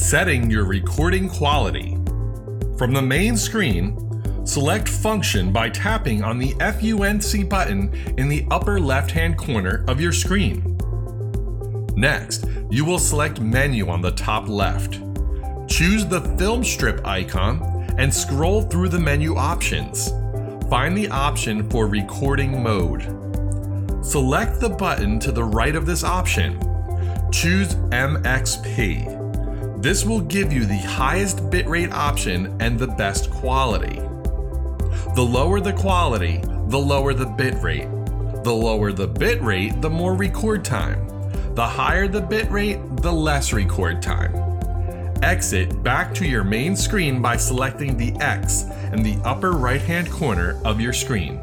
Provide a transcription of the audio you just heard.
Setting your recording quality. From the main screen, select Function by tapping on the FUNC button in the upper left hand corner of your screen. Next, you will select Menu on the top left. Choose the film strip icon and scroll through the menu options. Find the option for recording mode. Select the button to the right of this option. Choose MXP. This will give you the highest bitrate option and the best quality. The lower the quality, the lower the bitrate. The lower the bitrate, the more record time. The higher the bitrate, the less record time. Exit back to your main screen by selecting the X in the upper right hand corner of your screen.